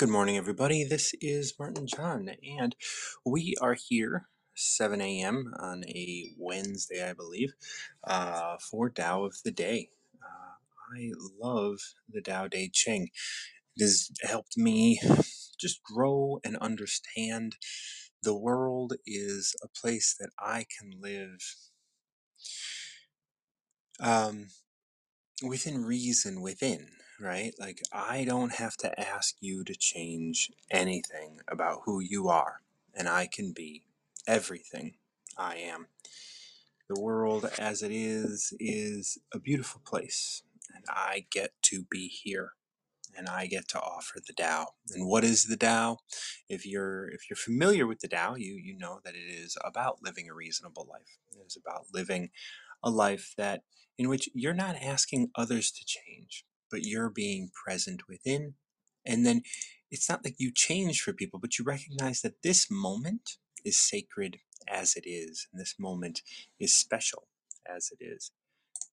Good morning, everybody. This is Martin John, and we are here 7 a.m. on a Wednesday, I believe, uh, for Tao of the Day. Uh, I love the Tao Te Ching. It has helped me just grow and understand the world is a place that I can live um, within reason within, right? Like, I don't have to ask you to change anything about who you are, and I can be everything I am. The world as it is is a beautiful place, and I get to be here. And I get to offer the Tao. And what is the Tao? If you're if you're familiar with the Tao, you you know that it is about living a reasonable life. It is about living a life that in which you're not asking others to change, but you're being present within. And then it's not like you change for people, but you recognize that this moment is sacred as it is, and this moment is special as it is.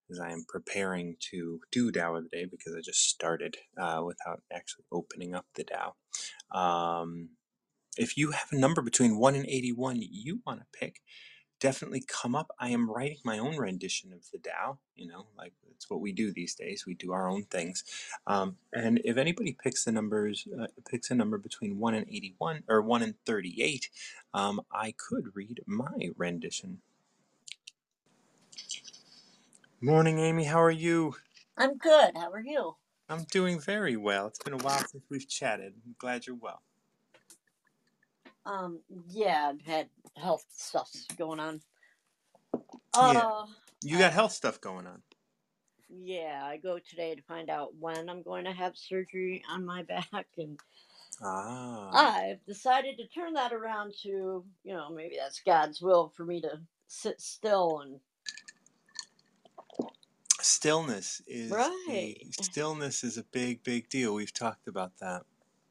As I am preparing to do Tao of the Day because I just started uh, without actually opening up the Tao. Um, if you have a number between 1 and 81 you want to pick, definitely come up. I am writing my own rendition of the Tao. You know, like it's what we do these days. We do our own things. Um, and if anybody picks the numbers, uh, picks a number between one and eighty-one or one and thirty-eight, um, I could read my rendition. Morning, Amy. How are you? I'm good. How are you? I'm doing very well. It's been a while since we've chatted. I'm glad you're well. Um, yeah, I've had health stuff going on. Yeah. Uh, You I, got health stuff going on. yeah, I go today to find out when I'm going to have surgery on my back, and Ah. I've decided to turn that around to, you know, maybe that's God's will for me to sit still and Stillness is a right. stillness is a big, big deal. We've talked about that.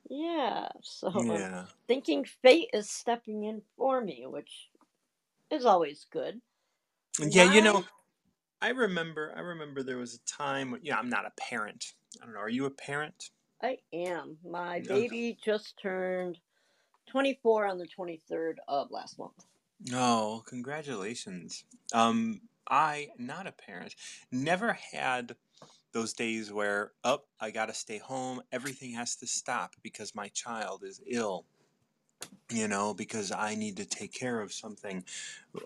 Yeah, so Yeah. thinking fate is stepping in for me, which is always good. Yeah, you know, I remember I remember there was a time when, yeah, I'm not a parent. I don't know, are you a parent? I am. My No. baby just turned 24 on the 23rd of last month. No, congratulations. Um, I, not a parent, never had those days where, oh, I gotta stay home, everything has to stop because my child is ill, you know, because I need to take care of something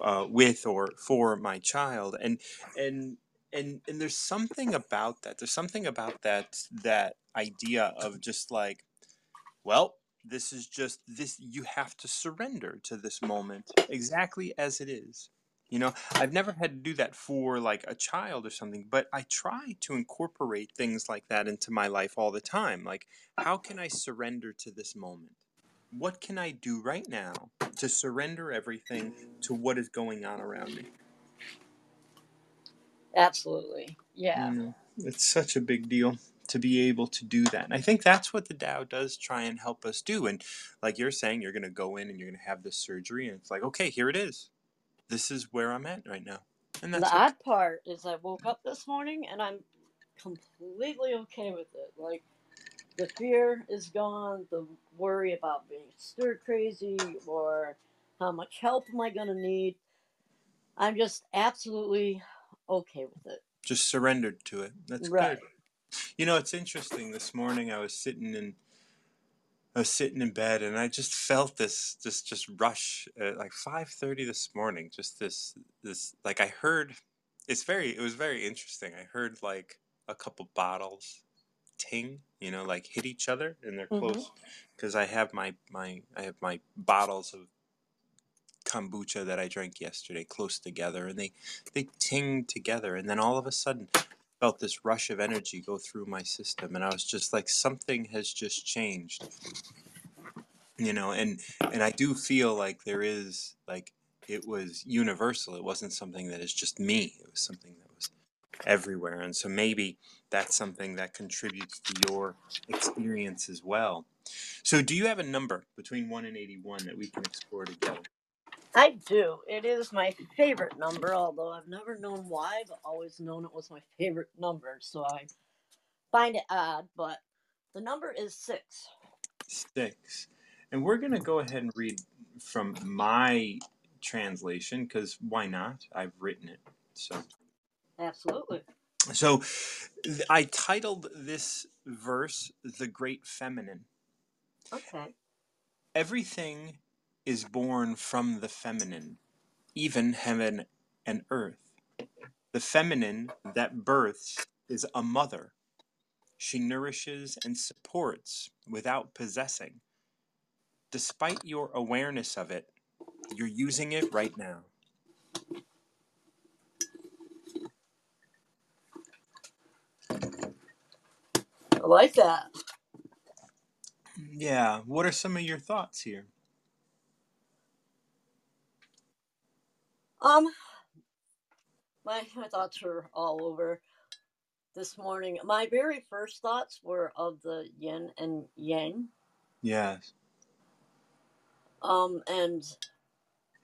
uh, with or for my child. And and and and there's something about that. There's something about that that idea of just like well, this is just this, you have to surrender to this moment exactly as it is. You know, I've never had to do that for like a child or something, but I try to incorporate things like that into my life all the time. Like, how can I surrender to this moment? What can I do right now to surrender everything to what is going on around me? Absolutely. Yeah. You know, it's such a big deal to be able to do that. And I think that's what the Tao does try and help us do. And like you're saying, you're going to go in and you're going to have this surgery, and it's like, okay, here it is. This is where I'm at right now. And The that's okay. odd part is I woke up this morning and I'm completely okay with it. Like, the fear is gone, the worry about being stir crazy or how much help am I going to need. I'm just absolutely okay with it. Just surrendered to it. That's good. Right. You know, it's interesting. This morning I was sitting in I was sitting in bed and I just felt this this just rush at like 5:30 this morning. Just this this like I heard it's very it was very interesting. I heard like a couple bottles ting, you know, like hit each other and they're hmm close because I have my my I have my bottles of kombucha that I drank yesterday close together and they they ting together and then all of a sudden felt this rush of energy go through my system and I was just like something has just changed. You know and and I do feel like there is like it was universal. It wasn't something that is just me. It was something that was everywhere and so maybe that's something that contributes to your experience as well. So do you have a number between 1 and 81 that we can explore together I do. It is my favorite number, although I've never known why, but always known it was my favorite number. So I find it odd, but the number is six. six. And we're going to go ahead and read from my translation because why not? I've written it. So, Absolutely. so I titled this verse The Great Feminine. Okay. Everything is born from the feminine, even heaven and earth. The feminine that births is a mother. She nourishes and supports without possessing. Despite your awareness of it, you're using it right now. I like that. Yeah, what are some of your thoughts here? Um, my my thoughts were all over this morning. My very first thoughts were of the yin and yang. Yes. Um, and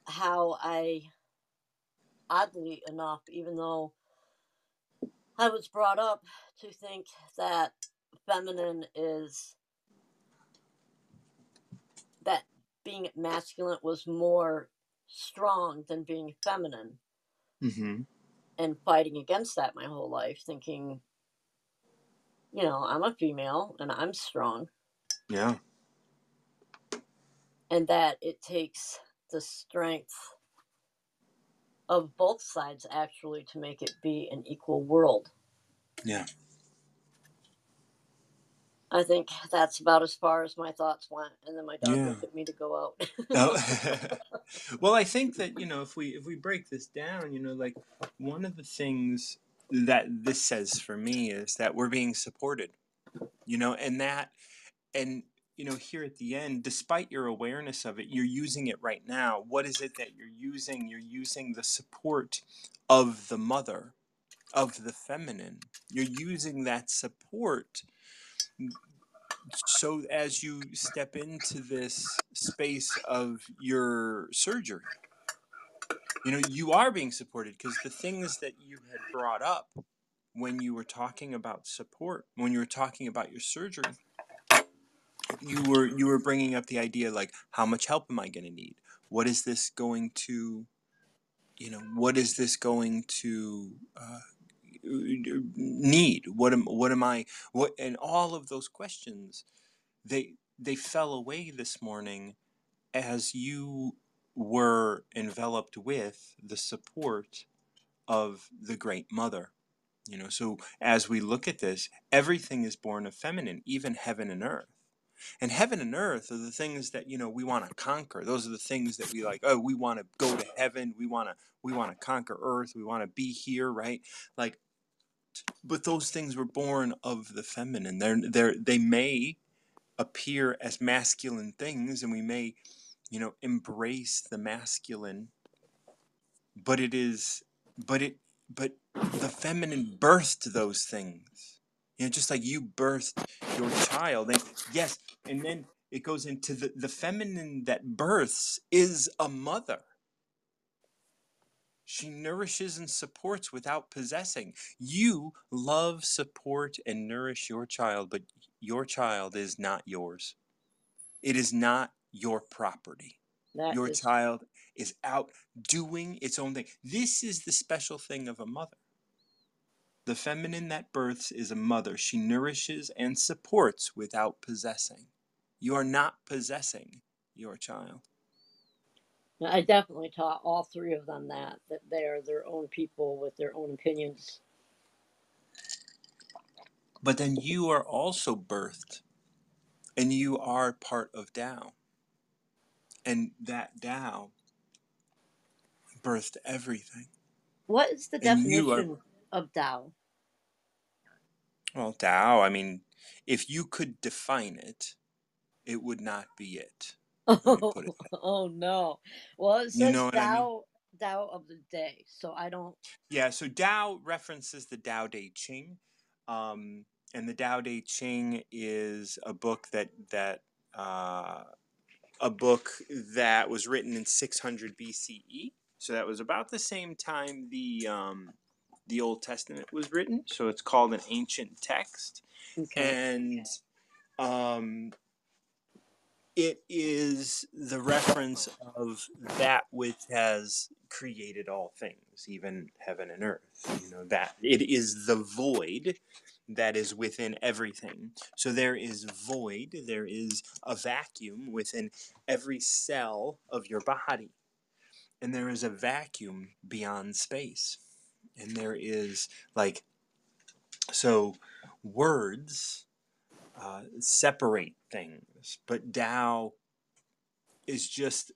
how I, oddly enough, even though I was brought up to think that feminine is that being masculine was more strong than being feminine Mm-hmm. and fighting against that my whole life thinking you know i'm a female and i'm strong Yeah. and that it takes the strength of both sides actually to make it be an equal world Yeah. I think that's about as far as my thoughts went and then my dog Yeah. looked at me to go out Oh. well, I think that you know if we if we break this down, you know, like one of the things that this says for me is that we're being supported, you know, and that and you know here at the end, despite your awareness of it, you're using it right now. What is it that you're using? You're using the support of the mother, of the feminine. You're using that support so as you step into this space of your surgery you know you are being supported because the things that you had brought up when you were talking about support when you were talking about your surgery you were you were bringing up the idea like how much help am i going to need? What is this going to you know what is this going to uh, need? What am what am i what and all of those questions they they fell away this morning as you were enveloped with the support of the great mother you know? So as we look at this everything is born of feminine even heaven and earth. And heaven and earth are the things that you know we want to conquer. Those are the things that we like oh we want to go to heaven we want to we want to conquer earth we want to be here right? Like but those things were born of the feminine. They're they're they may appear as masculine things and we may you know embrace the masculine but it is but it but the feminine birthed those things. You know just like you birthed your child and yes and then it goes into the the feminine that births is a mother she nourishes and supports without possessing you love support and nourish your child but your child is not yours it is not your property that your is child is out doing its own thing. This is the special thing of a mother. The feminine that births is a mother. She nourishes and supports without possessing. You are not possessing your child. I definitely taught all three of them that that they are their own people with their own opinions But then you are also birthed and you are part of Tao. And that Tao birthed everything. what is the And you are, definition of Tao? well, Tao, I mean, if you could define it, it would not be it. Oh, put it that oh no. Well, it You says know what I mean? Tao, Tao of the day. So I don't. Yeah, so Tao references the Tao Te Ching, um, and the Tao Te Ching is a book that that uh, a book that was written in 600 BCE. So that was about the same time the um, the Old Testament was written. So it's called an ancient text, Okay. and um, it is the reference of that which has created all things, even heaven and earth. You know, that it is the void that is within everything. So there is void, there is a vacuum within every cell of your body. And there is a vacuum beyond space. And there is like, so words uh, separate things, but Tao is just,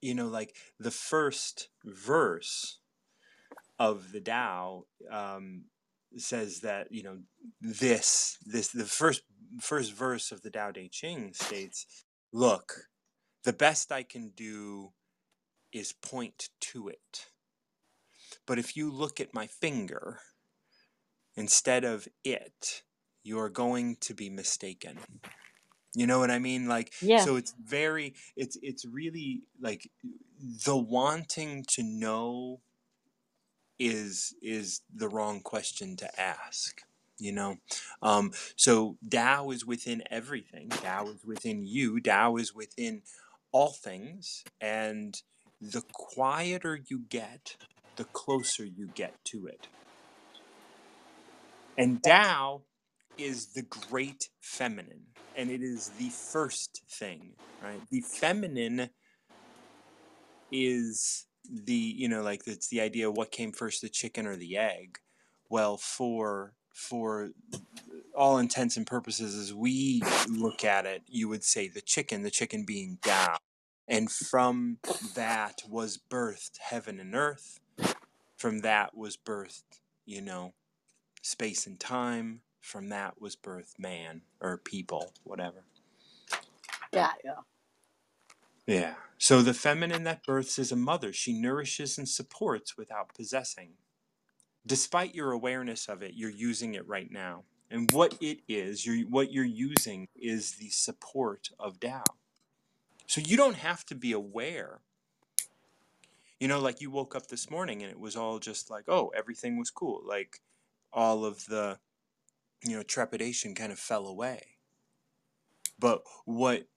you know, like the first verse of the Tao um, says that you know this this the first first verse of the Tao Te Ching states, "Look, the best I can do is point to it, but if you look at my finger instead of it, you're going to be mistaken." You know what I mean? Like Yeah. so it's very it's it's really like the wanting to know is is the wrong question to ask you know um, so Tao is within everything Tao is within you Tao is within all things and the quieter you get the closer you get to it and Tao is the great feminine and it is the first thing right? The feminine is the you know like it's the idea of what came first the chicken or the egg? Well for for all intents and purposes as we look at it you would say the chicken the chicken being Tao and from that was birthed heaven and earth. From that was birthed you know space and time from that was birthed man or people whatever Yeah, yeah. Yeah. So the feminine that births is a mother. She nourishes and supports without possessing. Despite your awareness of it, you're using it right now. And what it is, you're, what you're using is the support of Tao. So you don't have to be aware. You know, like you woke up this morning and it was all just like, oh, everything was cool. Like all of the, you know, trepidation kind of fell away. But what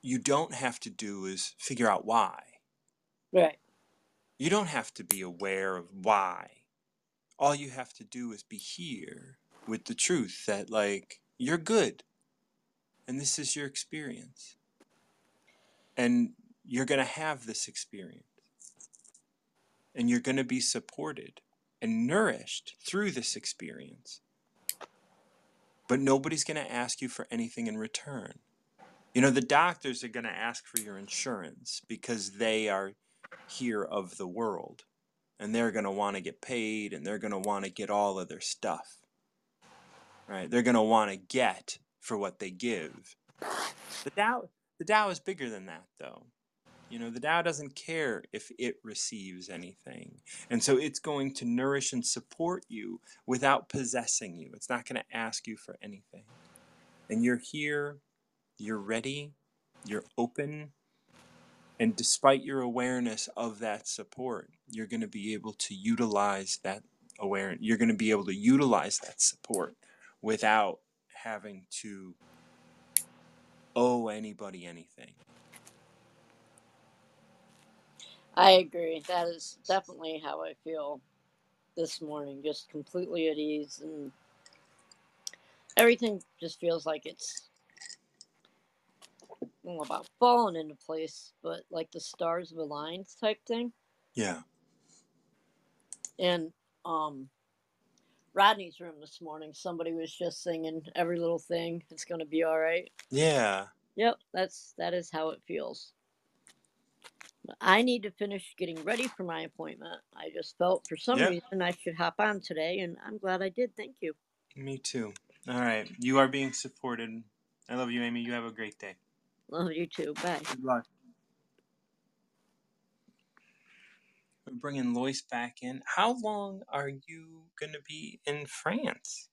you don't have to do is figure out why. Right. You don't have to be aware of why. All you have to do is be here with the truth that, like, you're good. And this is your experience. And you're going to have this experience. And you're going to be supported and nourished through this experience. But nobody's going to ask you for anything in return. You know, the doctors are going to ask for your insurance because they are here of the world and they're going to want to get paid and they're going to want to get all of their stuff. Right? They're going to want to get for what they give. The Tao, the Tao is bigger than that, though. You know, the Tao doesn't care if it receives anything. And so it's going to nourish and support you without possessing you. It's not going to ask you for anything. And you're here, you're ready, you're open, and despite your awareness of that support, you're going to be able to utilize that awareness. You're going to be able to utilize that support without having to owe anybody anything. I agree. That is definitely how I feel this morning. Just completely at ease and everything just feels like it's I about falling into place, but like the stars have aligned type thing. Yeah. And um Rodney's room this morning, somebody was just singing every little thing. It's gonna be all right. Yeah. Yep, that's that is how it feels. But I need to finish getting ready for my appointment. I just felt for some Yeah. reason I should hop on today, and I'm glad I did. Thank you. Me too. All right. You are being supported. I love you, Amy. You have a great day. Love you too. Bye. Good luck. We're bringing Loyce back in. How long are you going to be in France?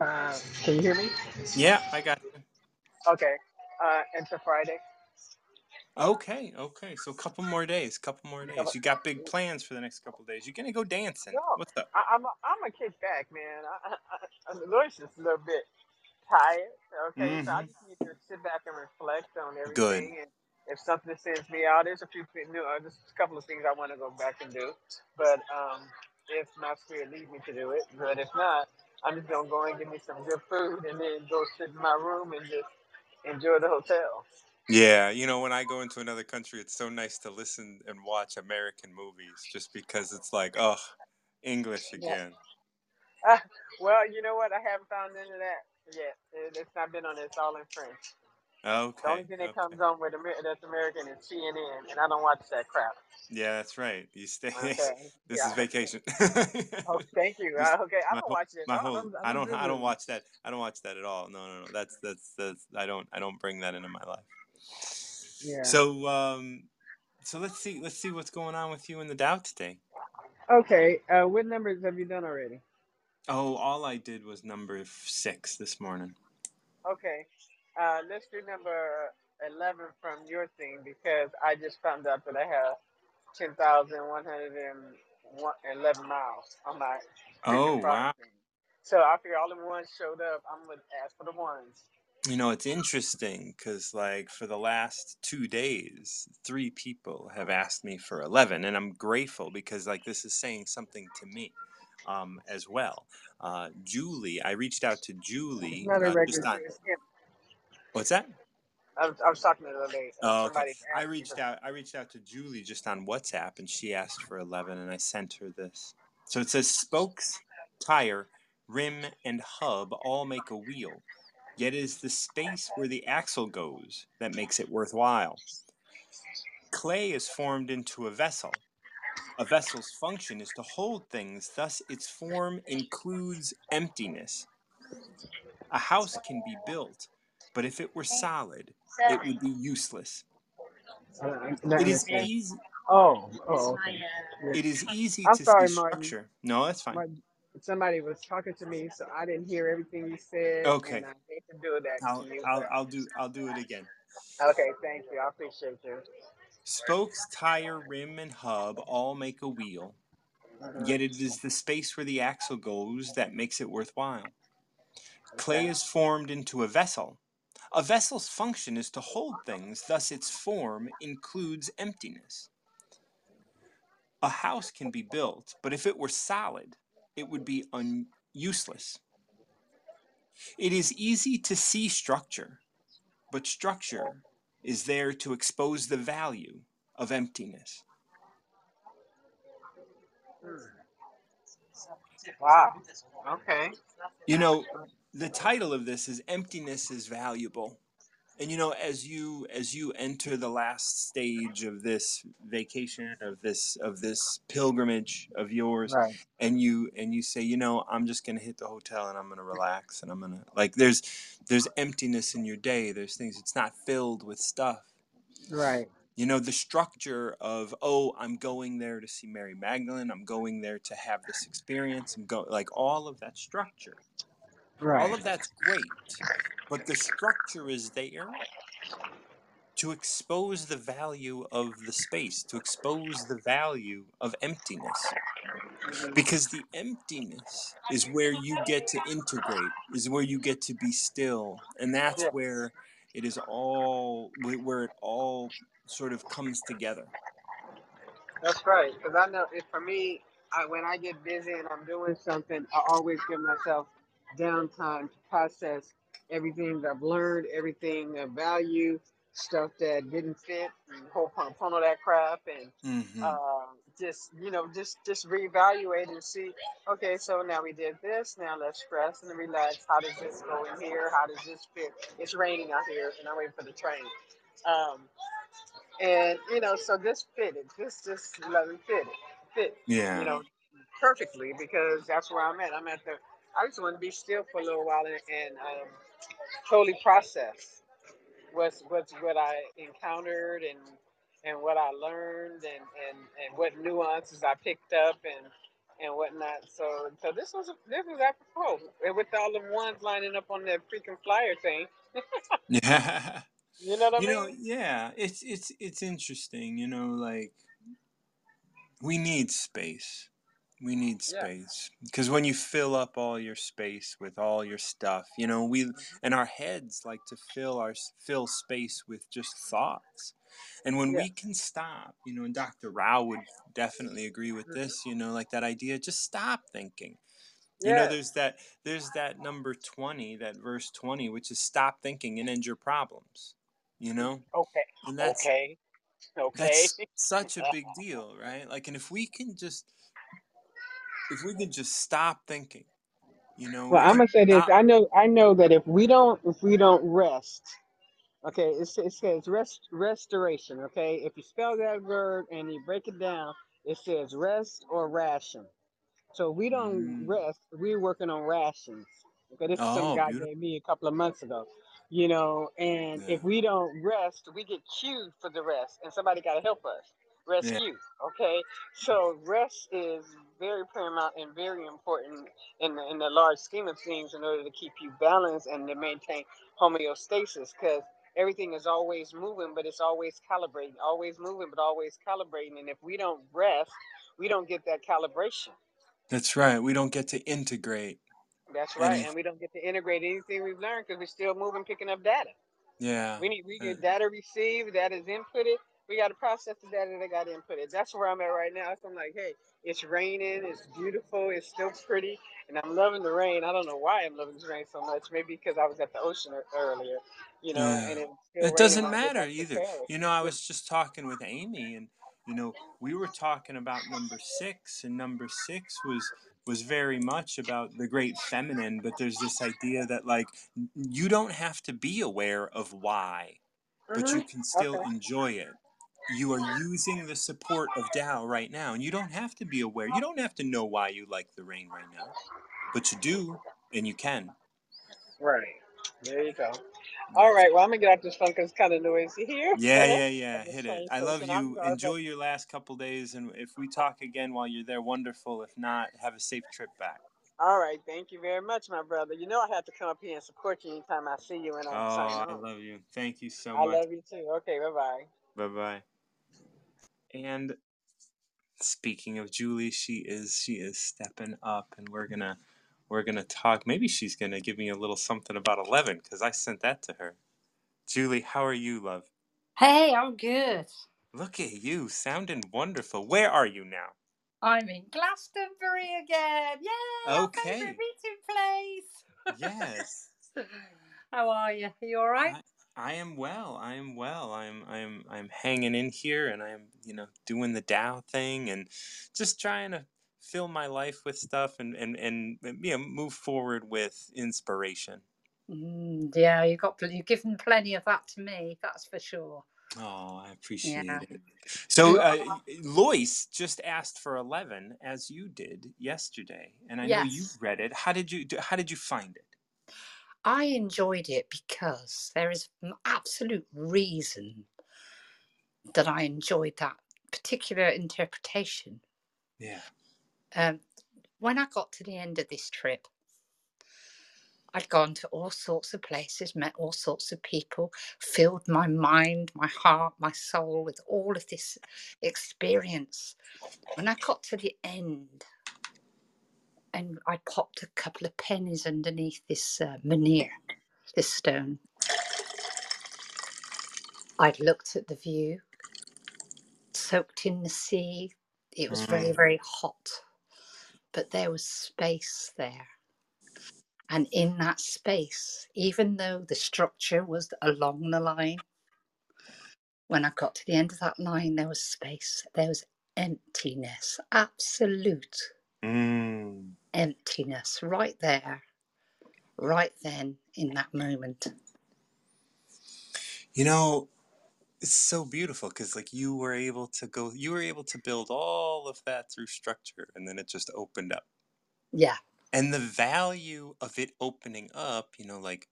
Uh, can you hear me? Yeah, I got you. Okay. Uh, into Friday. Okay, okay. So a couple more days, couple more days. You got big plans for the next couple days. You're gonna go dancing. No. What's up? I, I'm I'm gonna kick back, man. I, I, I, I'm delicious a little bit. tired. Okay, so I Mhm. just need to sit back and reflect on Good. everything. And if something sends me out, there's a few things, you know, just a couple of things I want to go back and do. But um, if my spirit leads me to do it, but if not, I'm just gonna go and get me some good food and then go sit in my room and just enjoy the hotel. Yeah, you know, when I go into another country, it's so nice to listen and watch American movies just because it's like, oh, English Yeah. again. Ah, well, you know what? I haven't found any of that yet. It, it's not been on. It's all in French. Okay. The only thing that okay. comes on with Amer- that's American is CNN, and I don't watch that crap. Yeah, that's right. You stay. Okay. this Yeah. is vacation. Oh, thank you. Uh, okay, I don't whole, watch it. my whole, don't, I don't, I don't watch that. I don't watch that at all. No, no, no. That's, that's, that's. I don't, I don't bring that into my life. Yeah. So, um, so let's see, let's see what's going on with you in the Tao today. Okay. Uh, what numbers have you done already? Oh, all I did was number six this morning. Okay. Uh, let's do number 11 from your thing because I just found out that I have 10,111 miles on my Oh, wow. thing. So figure all the ones showed up. I'm going to ask for the ones. You know, it's interesting because, like, for the last two days, three people have asked me for 11, and I'm grateful because, like, this is saying something to me um, as well. Uh, Julie, I reached out to Julie not a uh, just regular on, what's that? I was, I was talking to the. Uh, Oh, okay. I reached out. I reached out to Julie just on WhatsApp, and she asked for 11, and I sent her this. So it says spokes, tire, rim, and hub all make a wheel. Yet it is the space where the axle goes that makes it worthwhile. Clay is formed into a vessel. A vessel's function is to hold things, thus its form includes emptiness. A house can be built, but if it were solid, it would be useless. Uh, I'm not It is easy. Oh, oh, okay. It is easy I'm to sorry, see Martin. structure. No, that's fine. My, somebody was talking to me, so I didn't hear everything you said, Okay, I hate to do that I'll you. I'll I'll do I'll do it again. okay, thank you. I appreciate you. Spokes, tire, rim, and hub all make a wheel. Yet it is the space where the axle goes that makes it worthwhile. Clay Okay. is formed into a vessel. A vessel's function is to hold things, thus its form includes emptiness. A house can be built, but if it were solid, it would be un- useless. It is easy to see structure, but structure is there to expose the value of emptiness. Wow. Okay. You know, the title of this is Emptiness is Valuable. And you know, as you as you enter the last stage of this vacation, of this of this pilgrimage of yours, Right. and you and you say, you know, I'm just gonna hit the hotel and I'm gonna relax and I'm gonna like there's there's emptiness in your day. There's things it's not filled with stuff. Right. You know, the structure of, oh, I'm going there to see Mary Magdalene, I'm going there to have this experience, I'm go like all of that structure. All Right. of that's great. But the structure is there to expose the value of the space, to expose the value of emptiness. Because the emptiness is where you get to integrate, is where you get to be still. And that's where it is all, where where it all sort of comes together. That's right. Because I know if for me, I, when I get busy and I'm doing something, I always give myself downtime to process everything that I've learned, everything of value, stuff that didn't fit, and whole pon of that crap, and hmm uh, just you know, just just reevaluate and see. Okay, so now we did this. Now let's stress and relax. How does this go in here? How does this fit? It's raining out here, and I'm waiting for the train. Um, and you know, so this fitted. This just let it fit. Fit. You know, perfectly because that's where I'm at. I'm at the. I just want to be still for a little while and, and um, totally process what's what's what I encountered and and what I learned and and and what nuances I picked up and and whatnot. So so this was this was apropos with all the ones lining up on that freaking flyer thing. Yeah. You know what I You know, yeah, it's it's it's interesting, you know, like we need space. We need space because when you fill up all your space with all your stuff, you know, we and our heads like to fill our fill space with just thoughts. And when Yeah. we can stop, you know, and Dr. Rao would definitely agree with Mhm. this, you know, like that idea, just stop thinking. You know, Yeah. there's that there's that number 20, that verse 20, which is stop thinking and end your problems. You know? Okay. And that's Okay. Okay. that's such a big deal, right? Like and if we can just if we can just stop thinking, you know, Well, I'm gonna say this. stop I know. I know that if we don't, if we don't rest, okay, it, it says rest, restoration. Okay, if you spell that word and you break it down, it says rest or ration. So we don't Mm. rest. We're working on rations. Okay, this is something Oh, God beautiful. gave me a couple of months ago. You know, and Yeah. if we don't rest, we get cued for the rest, and somebody got to help us Yeah. rescue. Okay, so rest is very paramount and very important in the, in the large scheme of things in order to keep you balanced and to maintain homeostasis because everything is always moving, but it's always calibrating, always moving, but always calibrating. And if we don't rest, we don't get that calibration. That's right. We don't get to integrate That's right, any and we don't get to integrate anything we've learned because we're still moving, picking up data. yeah. We need we Uh, get data received, data is inputted. We got to process the data that got inputted. That's where I'm at right now. So I'm like, hey, it's raining, it's beautiful, it's still pretty, and I'm loving the rain. I don't know why I'm loving the rain so much. Maybe because I was at the ocean earlier, you know, Yeah. and it It doesn't when I get matter either. You know, I was just talking with Amy and you know, we were talking about number 6 and number 6 was was very much about the great feminine, but there's this idea that like you don't have to be aware of why, but you Mhm. can still Okay. enjoy it. You are using the support of Tao right now, and you don't have to be aware. You don't have to know why you like the rain right now, but you do, and you can. Right. There you go. All right. Well, I'm gonna get out this phone because it's kind of noisy here. Yeah, yeah, yeah. Hit it. I love you. Enjoy your last couple days, and if we talk again while you're there, wonderful. If not, have a safe trip back. all right. Thank you very much, my brother. You know I have to come up here and support you anytime I see you and Oh, I love you. Thank you so I much. I love you too. Okay. Bye bye. Bye bye. And speaking of Julie, she is she is stepping up, and we're gonna we're gonna talk. Maybe she's gonna give me a little something about eleven because I sent that to her. Julie, how are you, love? Hey, I'm good. Look at you, sounding wonderful. Where are you now? I'm in Glastonbury again. Yay! Our Okay. favourite meeting place. Yes. How are you? Are you all right? I, I am well. I am well. I'm I'm I'm hanging in here and I'm, you know, doing the Tao thing and just trying to fill my life with stuff and and and you know, move forward with inspiration. Mm, yeah, you got you've given plenty of that to me. That's for sure. Oh, I appreciate Yeah. it. So, uh, Loyce just asked for 11 as you did yesterday, and I know you read it. How did you how did you find it? I enjoyed it because there is an absolute reason that I enjoyed that particular interpretation. Yeah. Um, when I got to the end of this trip, I'd gone to all sorts of places, met all sorts of people, filled my mind, my heart, my soul with all of this experience. When I got to the end, and I popped a couple of pennies underneath this uh, menhir, this stone, I'd looked at the view, soaked in the sea. It was very, Mm. very hot, but there was space there. And in that space, even though the structure was along the line, when I got to the end of that line, there was space. There was emptiness, absolute Mm. Emptiness right there, right then in that moment. You know, it's so beautiful because like you were able to go, you were able to build all of that through structure, and then it just opened up. Yeah, And the value of it opening up, you know, like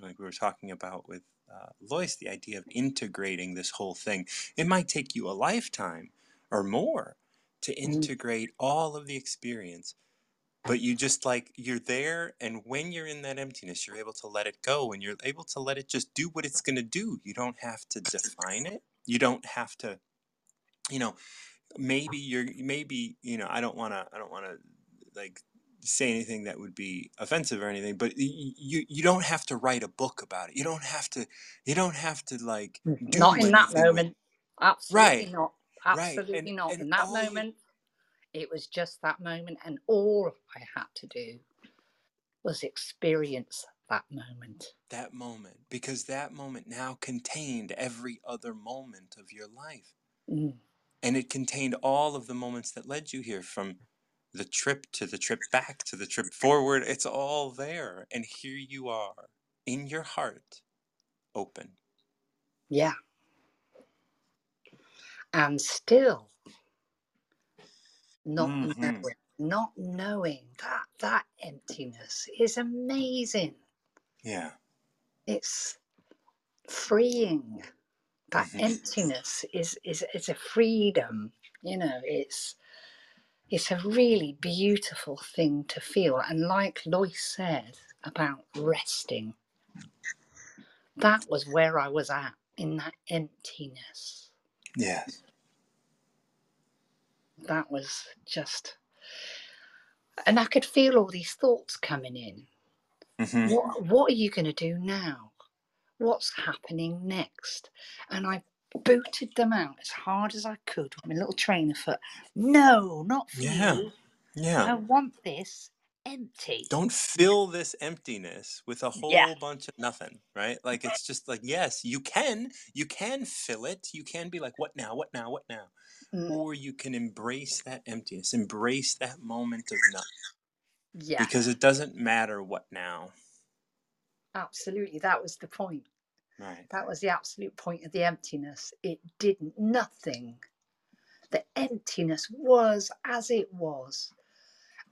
like we were talking about with uh, Loyce, the idea of integrating this whole thing. It might take you a lifetime or more to Mm. integrate all of the experience, but you just like you're there, and when you're in that emptiness, you're able to let it go, and you're able to let it just do what it's going to do. You don't have to define it. You don't have to, you know. maybe you're maybe you know i don't want to i don't want to like say anything that would be offensive or anything but you you don't have to write a book about it you don't have to you don't have to like mm-hmm. do Not in that anything with moment. Absolutely right not. right Absolutely and not. and In that moment, it was just that moment, and all I had to do was experience that moment. that moment because that moment now contained every other moment of your life Mm. and it contained all of the moments that led you here from the trip to the trip back to the trip forward it's all there and here you are in your heart open Yeah. And still not hmm knowing, not knowing that that emptiness is amazing. yeah It's freeing. That hmm emptiness is is is a freedom. You know, it's it's a really beautiful thing to feel. And like Loyce said about resting, that was where I was at in that emptiness. yes That was just, and I could feel all these thoughts coming in. hmm What what are you going to do now? What's happening next? And I booted them out as hard as I could with my little trainer foot. No, not for yeah you. yeah I want this empty. don't fill this emptiness with a Yeah. whole bunch of nothing right like it's just like yes you can you can fill it you can be like what now what now what now Mm. or you can embrace that emptiness embrace that moment of nothing Yeah, because it doesn't matter what now absolutely. That was the point. right That was the absolute point of the emptiness. It didn't, nothing. The emptiness was as it was.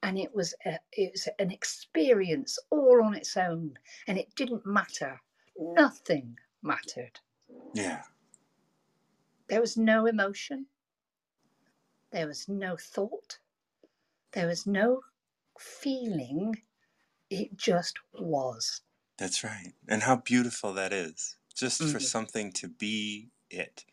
And it was, a, it was an experience all on its own. And it didn't matter. Nothing mattered. yeah There was no emotion. There was no thought. There was no feeling. It just was. that's right and how beautiful that is just for Mm. something to be it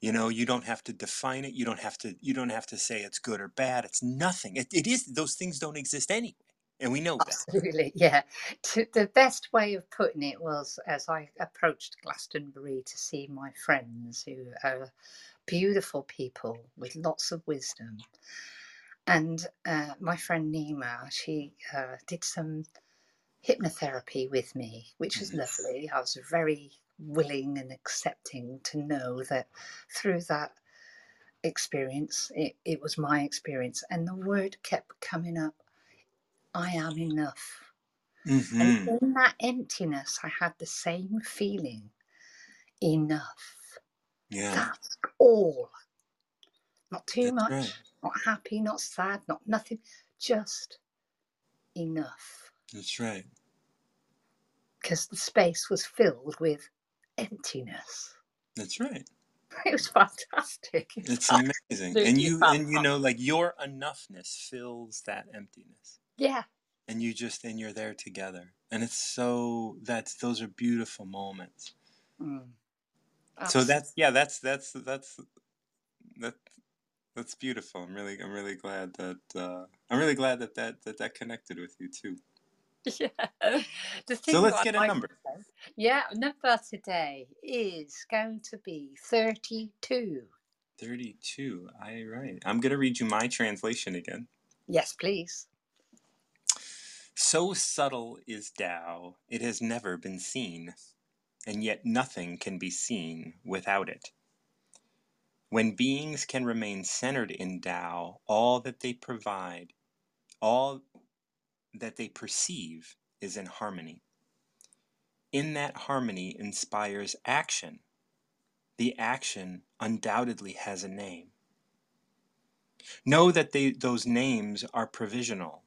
you know you don't have to define it you don't have to you don't have to say it's good or bad it's nothing it, it is those things don't exist anyway and we know that Absolutely, yeah. To, the best way of putting it was as I approached Glastonbury to see my friends who are beautiful people with lots of wisdom. And uh, my friend Nima, she uh, did some hypnotherapy with me, which was lovely. I was very willing and accepting to know that through that experience, it, it was my experience. And the word kept coming up I am enough. hmm And in that emptiness, I had the same feeling enough. Yeah That's all. Not too that's much, right not happy, not sad, not nothing, just enough. that's right Because the space was filled with emptiness. that's right It was fantastic. It was It's amazing. And absolutely you and you know like your enoughness fills that emptiness. Yeah, And you just and you're there together. And it's so that's those are beautiful moments. mm, So that's yeah, that's that's that's that that's beautiful. I'm really I'm really glad that uh I'm really glad that that that, that connected with you too. Yeah. The So let's get I a number. say, yeah, number today is going to be 32. 32. I right. I'm going to read you my translation again. Yes, please. So subtle is Tao, it has never been seen, and yet nothing can be seen without it. When beings can remain centered in Tao, all that they provide, all that they perceive is in harmony. In that harmony inspires action. The action undoubtedly has a name. Know that they, those names are provisional.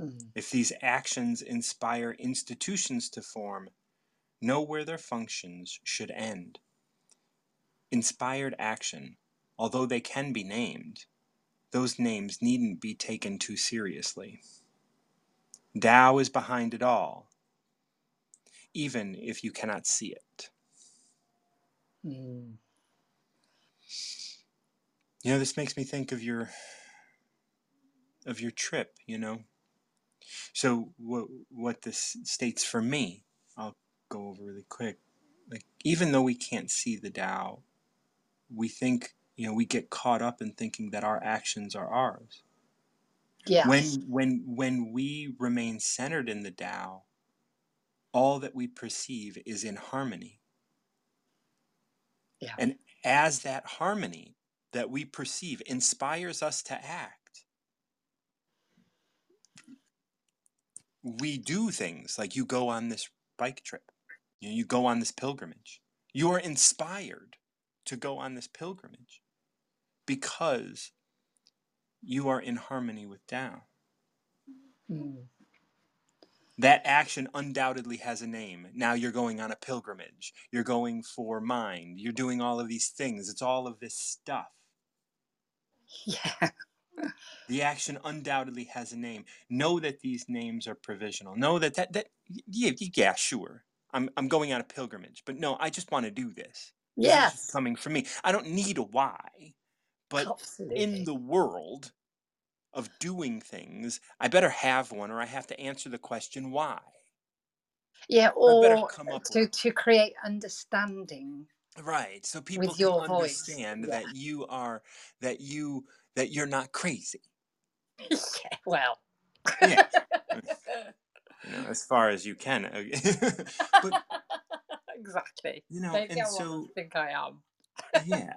Mm, If these actions inspire institutions to form, know where their functions should end. Inspired action, although they can be named, those names needn't be taken too seriously. Tao is behind it all, even if you cannot see it. mm. You know, this makes me think of your of your trip, you know. So what what this states for me, go over really quick. Like even though we can't see the Tao, we think, you know, we get caught up in thinking that our actions are ours. Yes. When when when we remain centered in the Tao, all that we perceive is in harmony. Yeah. And as that harmony that we perceive inspires us to act, we do things like you go on this bike trip, you, know, you go on this pilgrimage. You are inspired to go on this pilgrimage because you are in harmony with Tao. Mm. That action undoubtedly has a name. Now you're going on a pilgrimage. You're going for mind. You're doing all of these things. It's all of this stuff. Yeah. The action undoubtedly has a name. Know that these names are provisional. Know that that, that yeah, yeah, sure. I'm, I'm going on a pilgrimage, but no, I just want to do this. This is Yes. coming from me. I don't need a why, but Absolutely. in the world of doing things, I better have one or I have to answer the question why. yeah, or come up to, with- to create understanding. Right. So people can your voice, understand yeah. that you are that you that you're not crazy. yeah, well. Yeah. As far as you can. but exactly. you know, Maybe and I so think I am. yeah.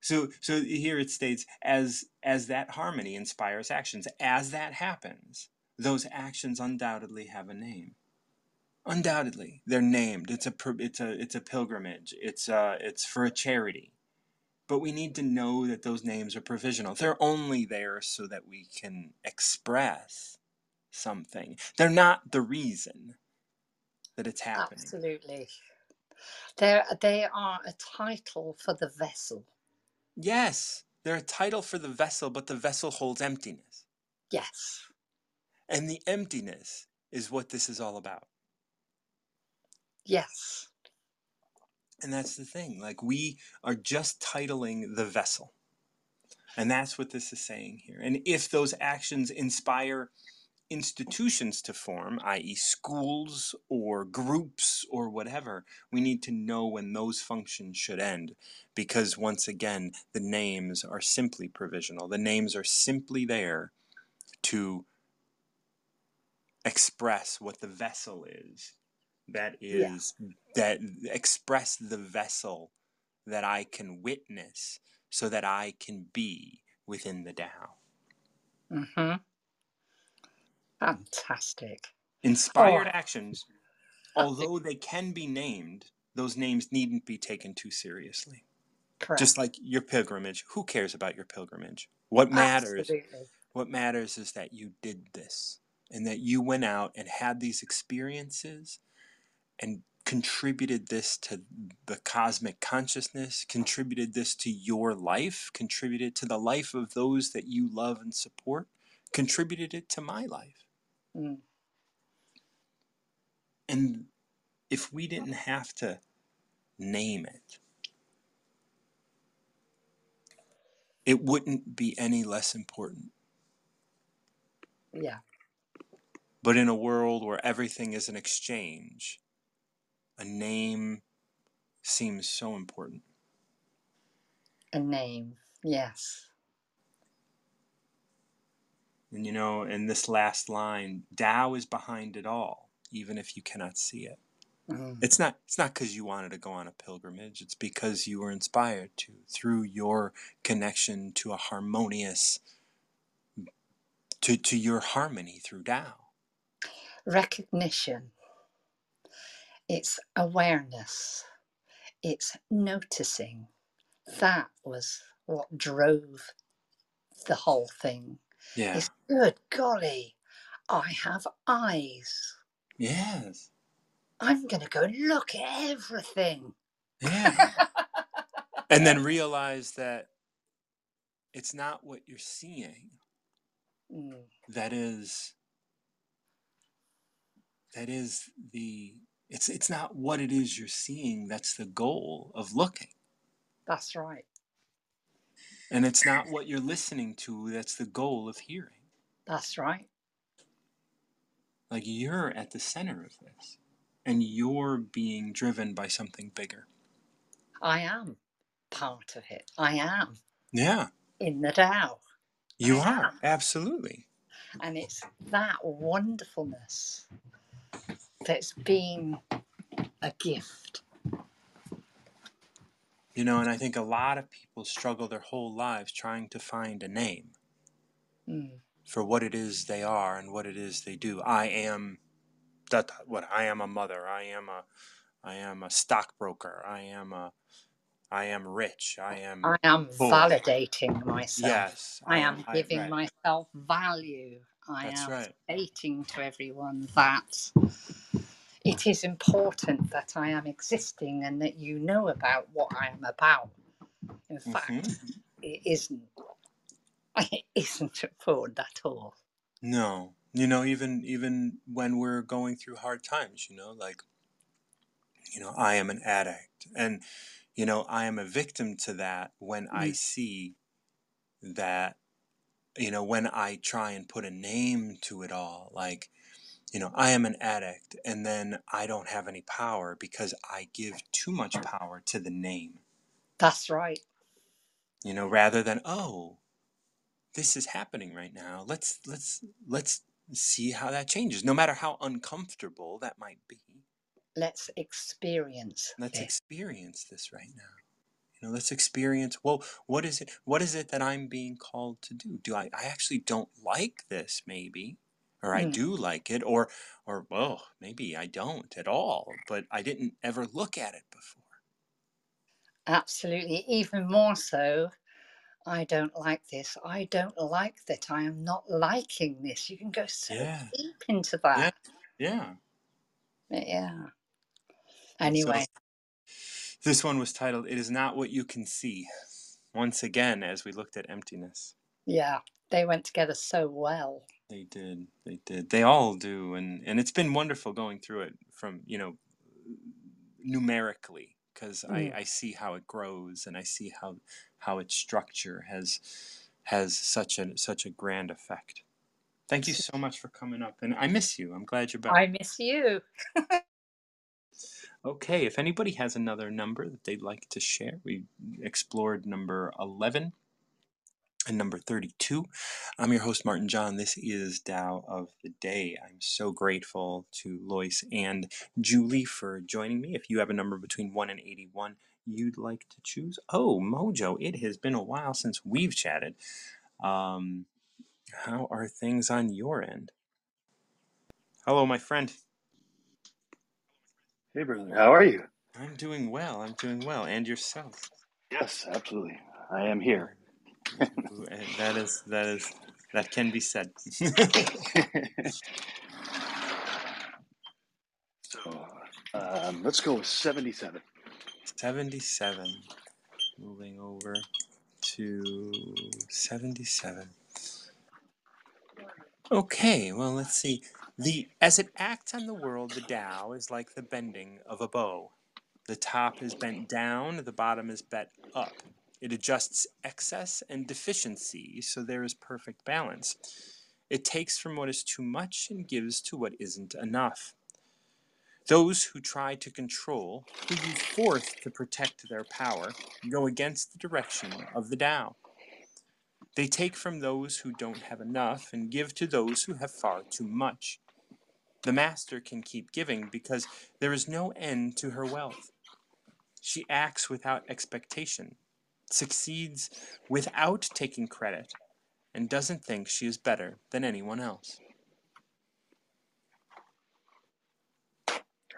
So so here it states as as that harmony inspires actions, as that happens, those actions undoubtedly have a name. Undoubtedly, they're named. It's a it's a it's a pilgrimage. It's uh it's for a charity. But we need to know that those names are provisional. They're only there so that we can express something. They're not the reason that it's happening. Absolutely. They're, they are a title for the vessel. Yes, they're a title for the vessel, but the vessel holds emptiness. Yes. And the emptiness is what this is all about. Yes. And that's the thing. Like, we are just titling the vessel. And that's what this is saying here. And if those actions inspire institutions to form, i.e., schools or groups or whatever, we need to know when those functions should end. Because once again, the names are simply provisional. The names are simply there to express what the vessel is. That is, Yeah. that express the vessel that I can witness so that I can be within the Tao. Mm-hmm. Fantastic. Inspired Oh. actions, although they can be named, those names needn't be taken too seriously. Correct. Just like your pilgrimage, who cares about your pilgrimage? What matters Absolutely. what matters is that you did this and that you went out and had these experiences and contributed this to the cosmic consciousness, contributed this to your life, contributed to the life of those that you love and support, contributed it to my life. Mm. And if we didn't have to name it, it wouldn't be any less important. Yeah. But in a world where everything is an exchange, a name seems so important. A name. Yes. And you know, in this last line, Tao is behind it all, even if you cannot see it. Mm. It's not it's not because you wanted to go on a pilgrimage, it's because you were inspired to through your connection to a harmonious to, to your harmony through Tao. Recognition. It's awareness. It's noticing. That was what drove the whole thing. Yeah. It's good golly. I have eyes. Yes. I'm going to go look at everything. Yeah. and then realize that it's not what you're seeing Mm, that is that is the it's it's not what it is you're seeing that's the goal of looking that's right. And it's not what you're listening to that's the goal of hearing. That's right. Like you're at the center of this and you're being driven by something bigger. I am part of it. I am Yeah, in the Tao. you I are. am. Absolutely. And it's that wonderfulness that's been a gift. You know, and I think a lot of people struggle their whole lives trying to find a name Mm. for what it is they are and what it is they do. I am that what I am a mother. I am a I am a stockbroker. I am a I am rich. I am I am Boy. validating myself. yes. I am giving right. myself value. I That's am right. stating to everyone that it is important that I am existing and that you know about what I am about. In fact, Mhm. it isn't. It isn't important at all. No, you know, even even when we're going through hard times, you know, like, you know, I am an addict, and you know, I am a victim to that when I Mm. see that, you know, when I try and put a name to it all, like, you know, I am an addict, and then I don't have any power because I give too much power to the name, That's right. you know, rather than oh, this is happening right now. Let's let's let's see how that changes, no matter how uncomfortable that might be. Let's experience Let's this. experience this right now. You know, let's experience. Well, what is it? What is it that I'm being called to do? Do I? I actually don't like this, maybe, or I Mm. do like it, or or well, maybe I don't at all. But I didn't ever look at it before. Absolutely. Even more so, I don't like this. I don't like that. I am not liking this. You can go so Yeah. deep into that. Yeah. Yeah. So Anyway, this one was titled "It Is Not What You Can See." Once again, as we looked at emptiness. yeah, they went together so well. They did. They did. They all do, and and it's been wonderful going through it from you know numerically because I Mm. I see how it grows and I see how how its structure has has such a such a grand effect. Thank you so much for coming up, and I miss you. I'm glad you're back. I miss you. Okay, if anybody has another number that they'd like to share, we explored number 11 and number 32. I'm your host, Martin John. This is Tao of the Day. I'm so grateful to Loyce and Julie for joining me. If you have a number between 1 and 81 you'd like to choose, oh, MoJoe, it has been a while since we've chatted. Um, how are things on your end? Hello, my friend. Hey, brother, how are you? I'm doing well. I'm doing well. And yourself? Yes, absolutely. I am here. That is that is that can be said. so um, let's go with 77. 77. Moving over to 77. Okay, well let's see. The as it acts on the world, the Tao is like the bending of a bow. The top is bent down, the bottom is bent up. It adjusts excess and deficiency so there is perfect balance. It takes from what is too much and gives to what isn't enough. Those who try to control, who use force to protect their power, go against the direction of the Tao. They take from those who don't have enough and give to those who have far too much. The master can keep giving because there is no end to her wealth. She acts without expectation, succeeds without taking credit, and doesn't think she is better than anyone else.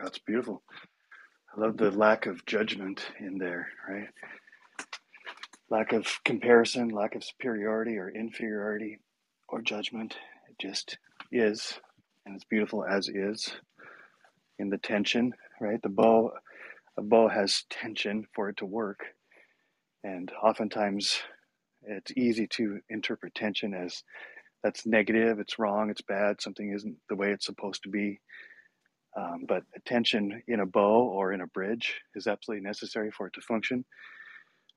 That's beautiful. I love the lack of judgment in there, right? Lack of comparison, lack of superiority or inferiority or judgment. It just is. And it's beautiful as is. In the tension, right? The bow, a bow has tension for it to work. And oftentimes it's easy to interpret tension as that's negative, it's wrong, it's bad, something isn't the way it's supposed to be. Um, but attention in a bow or in a bridge is absolutely necessary for it to function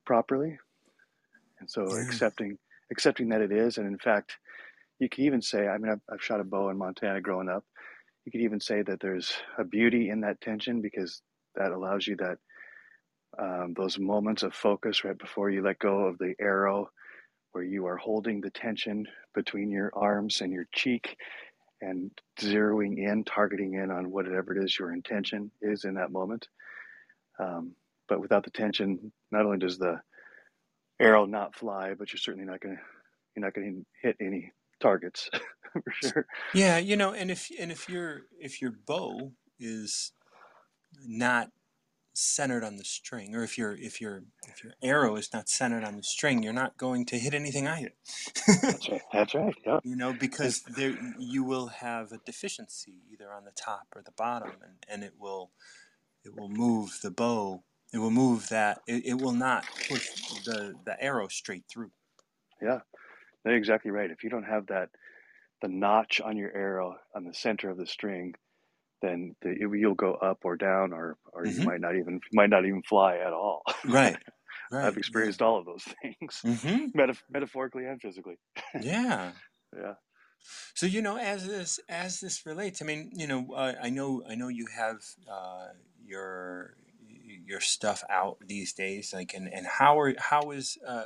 properly. And so Yeah. accepting accepting that it is, and in fact, you can even say, I mean, I've, I've shot a bow in Montana growing up. You could even say that there's a beauty in that tension because that allows you that um, those moments of focus right before you let go of the arrow, where you are holding the tension between your arms and your cheek and zeroing in, targeting in on whatever it is your intention is in that moment. Um, but without the tension, not only does the arrow not fly, but you're certainly not going to you're not going to hit any targets for sure. Yeah, you know, and if and if your if your bow is not centered on the string, or if your if your if your arrow is not centered on the string, you're not going to hit anything either. That's right. That's right. Yep. you know, because there you will have a deficiency either on the top or the bottom, and, and it will it will move the bow. It will move that. It, it will not push the the arrow straight through. Yeah. That's exactly right. If you don't have that the notch on your arrow on the center of the string, then the, you'll go up or down, or or you Mhm. might not even might not even fly at all. Right. Right. I've experienced all of those things, hmm metaf- metaphorically and physically. Yeah. Yeah. So you know, as this as this relates, I mean, you know, uh, I know I know you have uh, your your stuff out these days, like, and and how are how is uh,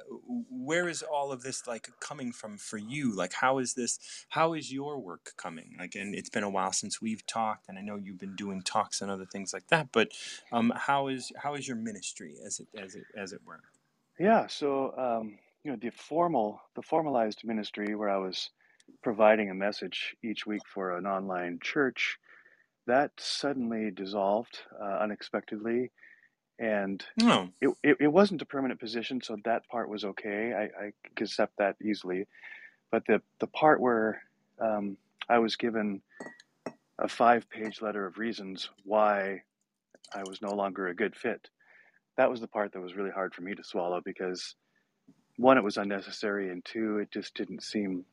where is all of this like coming from for you? Like, how is this? How is your work coming? Like, and it's been a while since we've talked, and I know you've been doing talks and other things like that. But um, how is how is your ministry as it as it as it were? Yeah. So um, you know, the formal the formalized ministry where I was providing a message each week for an online church that suddenly dissolved uh, unexpectedly and No. it, it, it wasn't a permanent position so that part was okay. I, I could accept that easily. But the, the part where um, i was given a five page letter of reasons why i was no longer a good fit that was the part that was really hard for me to swallow because one it was unnecessary and two it just didn't seem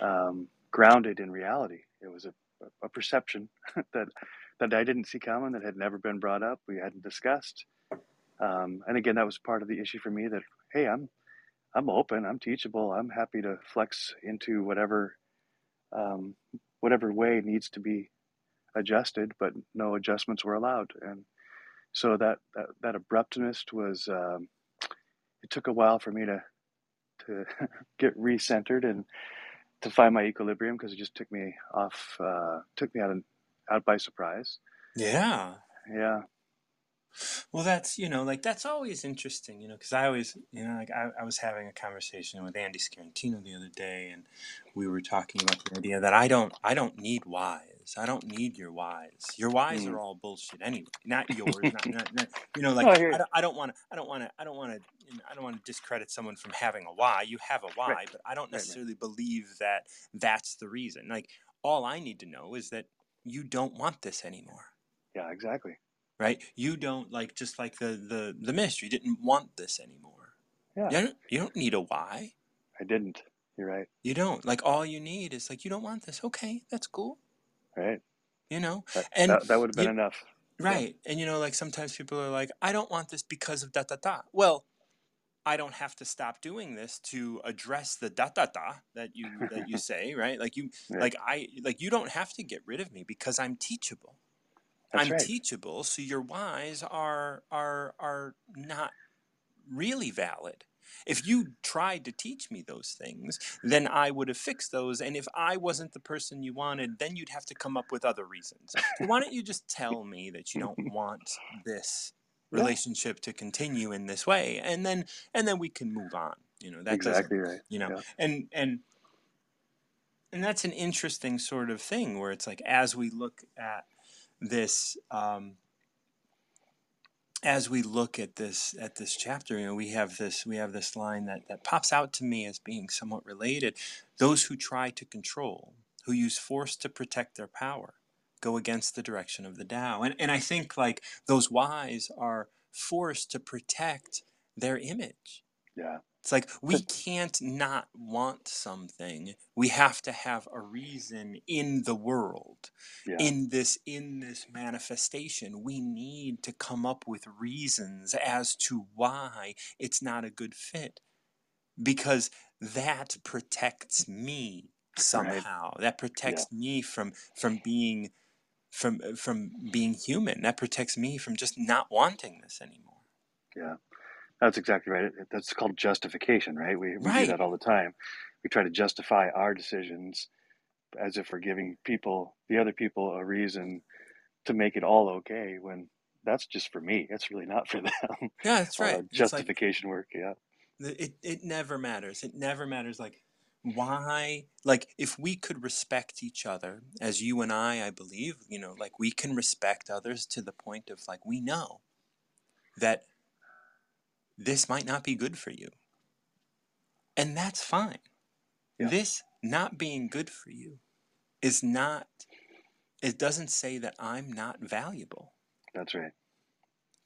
um, grounded in reality. It was a, a perception that that I didn't see coming, that had never been brought up, we hadn't discussed. Um, and again, that was part of the issue for me. That hey, I'm I'm open, I'm teachable, I'm happy to flex into whatever um, whatever way needs to be adjusted, but no adjustments were allowed. And so that that, that abruptness was um, it took a while for me to to get recentered and to find my equilibrium because it just took me off uh, took me out of, out by surprise. Yeah. Yeah. Well, that's you know, like that's always interesting, you know, because I always, you know, like I, I was having a conversation with Andy Scarantino the other day, and we were talking about the idea that I don't, I don't need whys. I don't need your whys. Your whys Mm. are all bullshit anyway. Not yours. not, not, not, you know, like No, I hear I you. don't, want to, I don't want to, I don't want to, I don't want to discredit someone from having a why. You have a why, Right. but I don't right. necessarily believe that that's the reason. Like all I need to know is that you don't want this anymore Yeah, exactly. right? You don't like just like the the the ministry didn't want this anymore. Yeah, You don't, you don't need a why. I didn't. You're right. You don't like all you need is like you don't want this. Okay, that's cool. Right. You know, That and that, that would have been you enough. Yeah. right, and you know like sometimes people are like, I don't want this because of da da da. Well, I don't have to stop doing this to address the da da da that you that you say, right? Like you Right. like I like you don't have to get rid of me because I'm teachable. That's I'm right. teachable, so your whys are are are not really valid. If you tried to teach me those things, then I would have fixed those. And if I wasn't the person you wanted, then you'd have to come up with other reasons. Why don't you just tell me that you don't want this Yeah. relationship to continue in this way, and then and then we can move on. You know that Exactly right. you know Yeah. and and and that's an interesting sort of thing where it's like as we look at this um as we look at this at this chapter you know we have this we have this line that that pops out to me as being somewhat related those who try to control who use force to protect their power go against the direction of the Tao and and I think like those whys are forced to protect their image Yeah. it's like we can't not want something. We have to have a reason in the world. Yeah. In this in this manifestation, we need to come up with reasons as to why it's not a good fit. because that protects me Right. somehow. That Yeah. protects me from from being from from being human. That protects me from just not wanting this anymore. Yeah. That's exactly right. That's called justification, right? We, we do that all the time. We try to justify our decisions as if we're giving people, the other people, a reason to make it all okay when that's just for me. It's really not for them. Yeah, that's Uh, right. Like justification work. Yeah. it it never matters. It never matters like why like if we could respect each other as you and I I believe, you know, like we can respect others to the point of like we know that this might not be good for you. And that's fine. Yeah. This not being good for you is not it doesn't say that I'm not valuable. That's right.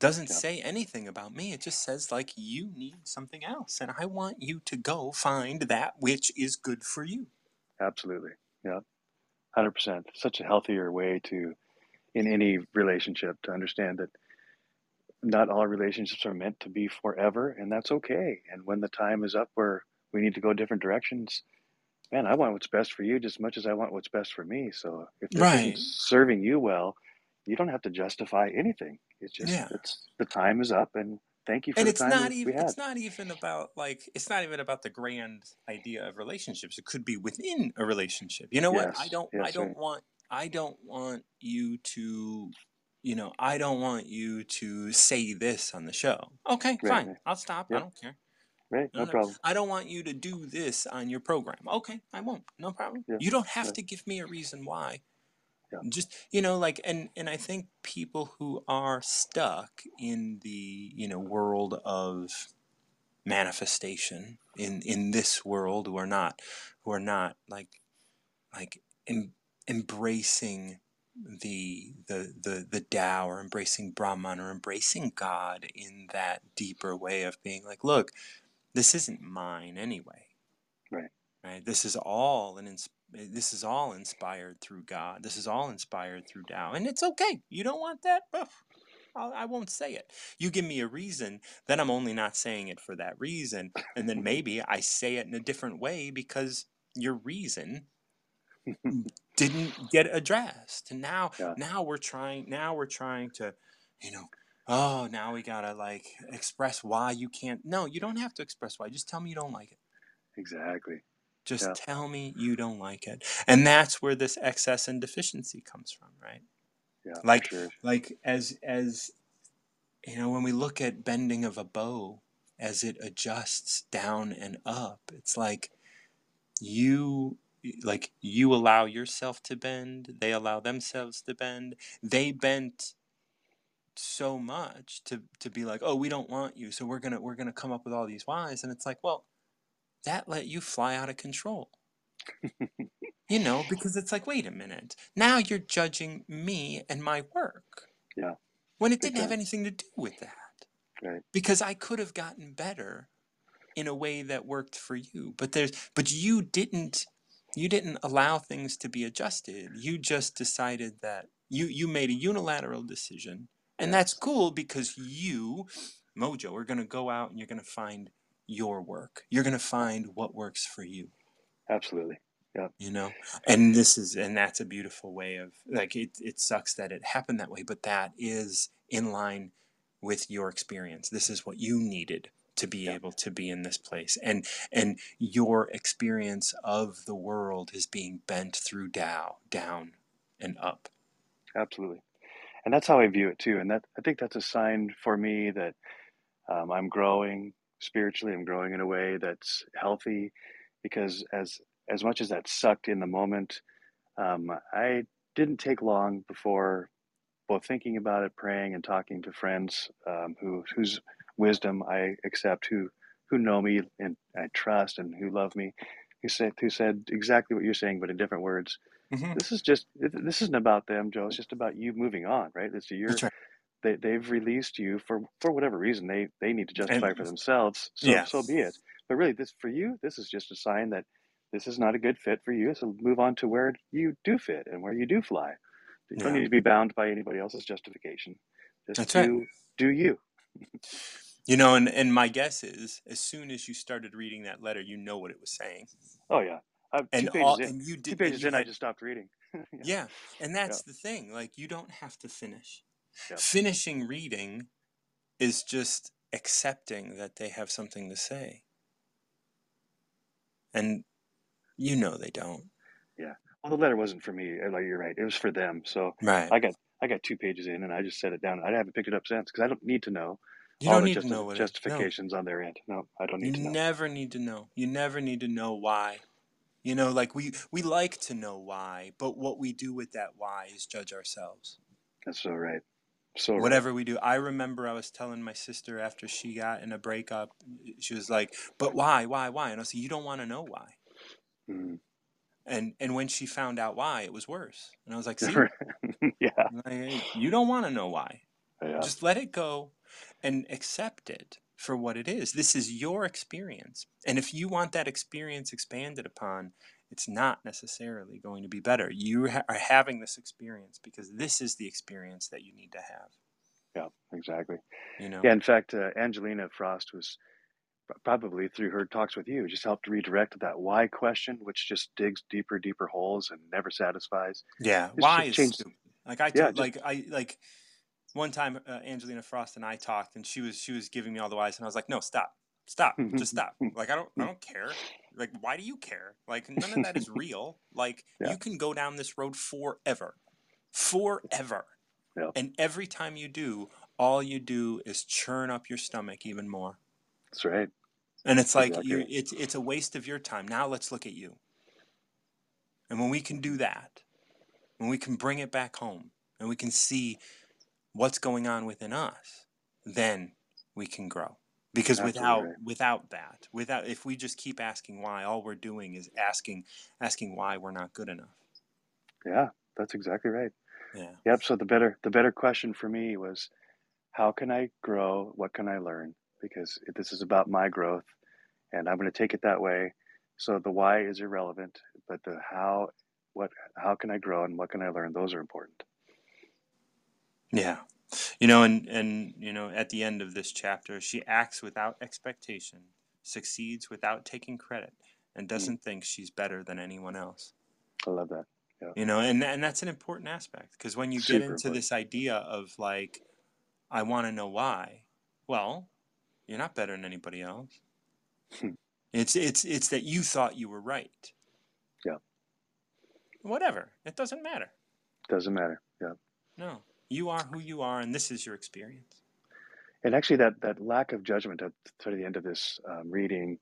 Doesn't Yeah. say anything about me. It just says like you need something else and I want you to go find that which is good for you. Absolutely. Yeah. 100%. Such a healthier way to, in any relationship, to understand that not all relationships are meant to be forever, and that's okay. And when the time is up where we need to go different directions, man, I want what's best for you just as much as I want what's best for me. So if this isn't serving you well, you don't have to justify anything. It's just Yeah. it's the time is up, and thank you for And the it's time not we, even it's not even about like it's not even about the grand idea of relationships. It could be within a relationship. You know what? I don't I don't right, want I don't want you to you know, I don't want you to say this on the show. Okay, right, fine. right. I'll stop. I don't care. right. No, No no. problem. I don't want you to do this on your program. Okay, I won't. No problem. Yeah, You don't have yeah, to give me a reason why. Yeah. Just, you know, like and and I think people who are stuck in the, you know, world of manifestation in in this world who are not who are not like like em, embracing the the the the Tao or embracing Brahman or embracing God in that deeper way of being like, look, this isn't mine anyway, Right. right? This is all an ins- Eh, this is all inspired through God. This is all inspired through Tao, and it's okay. You don't want that? Ugh, I'll, I won't say it. You give me a reason, then I'm only not saying it for that reason, and then maybe I say it in a different way because your reason didn't get addressed and now yeah, now we're trying now we're trying to you know oh now we gotta like express why you can't no you don't have to express why just tell me you don't like it exactly. Just Yeah, tell me you don't like it and that's where this excess and deficiency comes from right yeah, like sure. like as as you know when we look at bending of a bow as it adjusts down and up it's like you like you allow yourself to bend they allow themselves to bend they bent so much to to be like oh we don't want you so we're gonna we're gonna come up with all these whys and it's like well that let you fly out of control. You know because it's like wait a minute. Now you're judging me and my work. Yeah, when it didn't have anything to do with that. Right. because I could have gotten better in a way that worked for you but there's but you didn't you didn't allow things to be adjusted. You just decided that you you made a unilateral decision. And that's cool because you MoJoe are going to go out and you're going to find your work you're going to find what works for you Absolutely. Yeah. you know and this is and that's a beautiful way of like it, it sucks that it happened that way but that is in line with your experience this is what you needed to be Yeah. able to be in this place and and your experience of the world is being bent through Tao down and up Absolutely. And that's how I view it too. And that I think that's a sign for me that um, I'm growing spiritually. I'm growing in a way that's healthy, because as as much as that sucked in the moment, um, I didn't take long before both thinking about it, praying, and talking to friends um, who whose wisdom I accept, who who know me and I trust, and who love me, who said who said exactly what you're saying, but in different words. hmm This is just this isn't about them, Joe. It's just about you moving on, right? It's your that's right they they've released you for for whatever reason they they need to justify and for themselves. So yeah so be it. But really, this for you, this is just a sign that this is not a good fit for you. So move on to where you do fit and where you do fly. You don't need to be bound by anybody else's justification. Just that's right do do you. You know, and, and my guess is as soon as you started reading that letter, you know what it was saying. Oh yeah, I, And all in. and you Two did and pages in, I just stopped reading. yeah, yeah, and yeah, that's the thing. Like you don't have to finish. Yeah. Finishing reading is just accepting that they have something to say. And you know they don't. Yeah. Well, the letter wasn't for me. uh, Like you're right, it was for them. So Right. I got I got two pages in, and I just set it down. I haven't picked it up since because I don't need to know You all don't the need to know what it no. justifications on their end. No, I don't You need to know. never need to know. You never need to know why. You know, like we we like to know why, but what we do with that why is judge ourselves. That's so right. So. Whatever we do. I remember I was telling my sister after she got in a breakup, she was like, "But why? Why? Why?" And I said, "You don't want to know why." Mm. And and when she found out why, it was worse. And I was like, "See, yeah. like, you don't want to know why. Yeah. Just let it go and accept it for what it is. This is your experience. And if you want that experience expanded upon, it's not necessarily going to be better. You ha- are having this experience because this is the experience that you need to have, Yeah. Exactly. you know? Yeah. In fact, uh, Angelina Frost was probably through her talks with you just helped redirect that why question, which just digs deeper, deeper holes and never satisfies. Yeah. Just Why is change. stupid. Like I Yeah. told, Just like I like one time uh, Angelina Frost and I talked and she was she was giving me all the whys and I was like, "No, stop. Stop. Just stop. Like I don't I don't care. Like why do you care? Like none of that is real. Like yeah. you can go down this road forever. Forever. Yeah. And every time you do, all you do is churn up your stomach even more. That's right. And it's like Exactly. you it's it's a waste of your time. Now let's look at you. And when we can do that, when we can bring it back home and we can see what's going on within us, then we can grow. Because Absolutely without right. without that, without if we just keep asking why, all we're doing is asking asking why we're not good enough. Yeah. That's exactly right. Yeah. Yep. So the better the better question for me was, how can I grow? What can I learn? Because this is about my growth, and I'm going to take it that way. So the why is irrelevant, but the how, what, how can I grow and what can I learn? Those are important. Yeah. You know, and and you know, at the end of this chapter, she acts without expectation, succeeds without taking credit, and Mm, doesn't think she's better than anyone else. I love that. Yeah. You know, and and that's an important aspect because when you get into important. this idea of like, I want to know why. Well, you're not better than anybody else. Hmm. It's it's it's that you thought you were right. Yeah. Whatever. It doesn't matter. Doesn't matter. Yeah. No. You are who you are, and this is your experience. And actually, that, that lack of judgment at to the end of this um, reading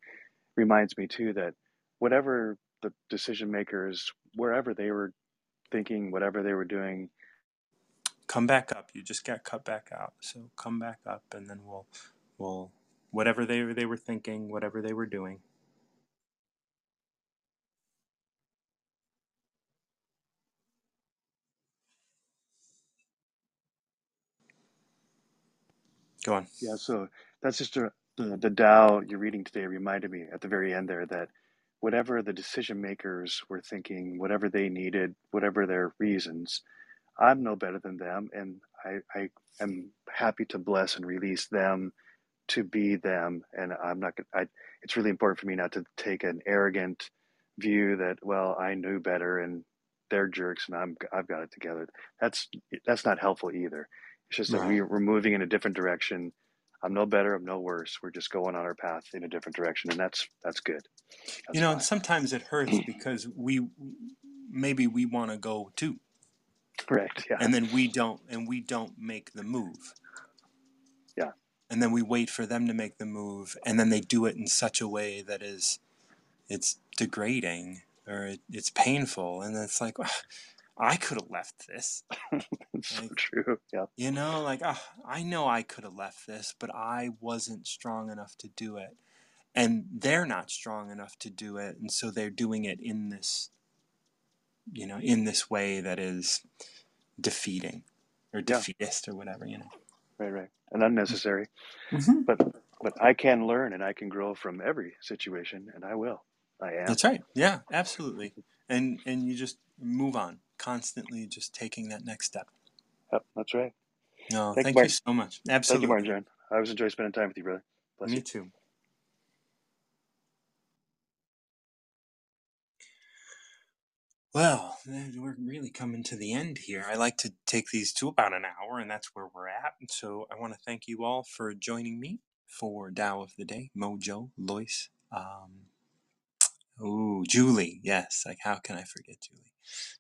reminds me too that whatever the decision makers, wherever they were thinking, whatever they were doing, Come back up. You just got cut back out. So come back up, and then we'll we'll whatever they they were thinking, whatever they were doing. Go on. yeah. So that's just a, the Tao you're reading today reminded me at the very end there that whatever the decision makers were thinking, whatever they needed, whatever their reasons, I'm no better than them, and I, I am happy to bless and release them to be them. And I'm not. I. It's really important for me not to take an arrogant view that well I knew better and they're jerks and I'm I've got it together. That's that's not helpful either. It's just that we, we're moving in a different direction. I'm no better. I'm no worse. We're just going on our path in a different direction, and that's that's good. You know, fine. and sometimes it hurts because we maybe we want to go too, Correct. Yeah. and then we don't, and we don't make the move. Yeah. and then we wait for them to make the move and then they do it in such a way that is it's degrading or it, it's painful and it's like "Ugh, i could have left this so like true. Yeah. you know like "Ugh, i know i could have left this but i wasn't strong enough to do it and they're not strong enough to do it and so they're doing it in this you know in this way that is defeating or Yeah. defeatist or whatever you know Right. Right. And unnecessary. mm-hmm. But but I can learn and I can grow from every situation, and I will. I am. That's right. Yeah, absolutely. And and you just move on, constantly just taking that next step. Yep. That's right. No, Thank you, thank you Martin. so much. Absolutely. Thank you. Martin John. I always enjoy spending time with you, brother. Bless Me you. too. Well, we're really coming to the end here. I like to take these to about an hour, and that's where we're at. So I want to thank you all for joining me for Tao of the Day, MoJoe, Loyce, um, oh, Julie. Yes, like how can I forget Julie?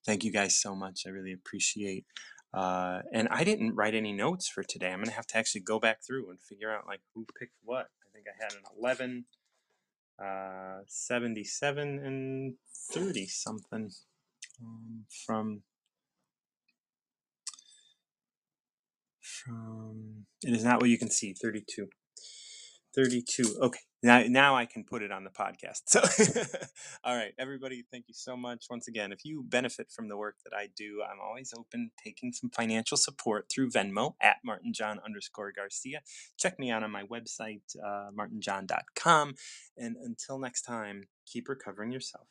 Thank you guys so much. I really appreciate. Uh, and I didn't write any notes for today. I'm gonna have to actually go back through and figure out like who picked what. I think I had an 11, uh, 77, and 30 something um, from from it is not what you can see 32 32 okay now now i can put it on the podcast so all right everybody thank you so much once again. If you benefit from the work that i do i'm always open taking some financial support through venmo at martinjohn underscore garcia check me out on my website uh, martinjohn.com and until next time keep recovering yourself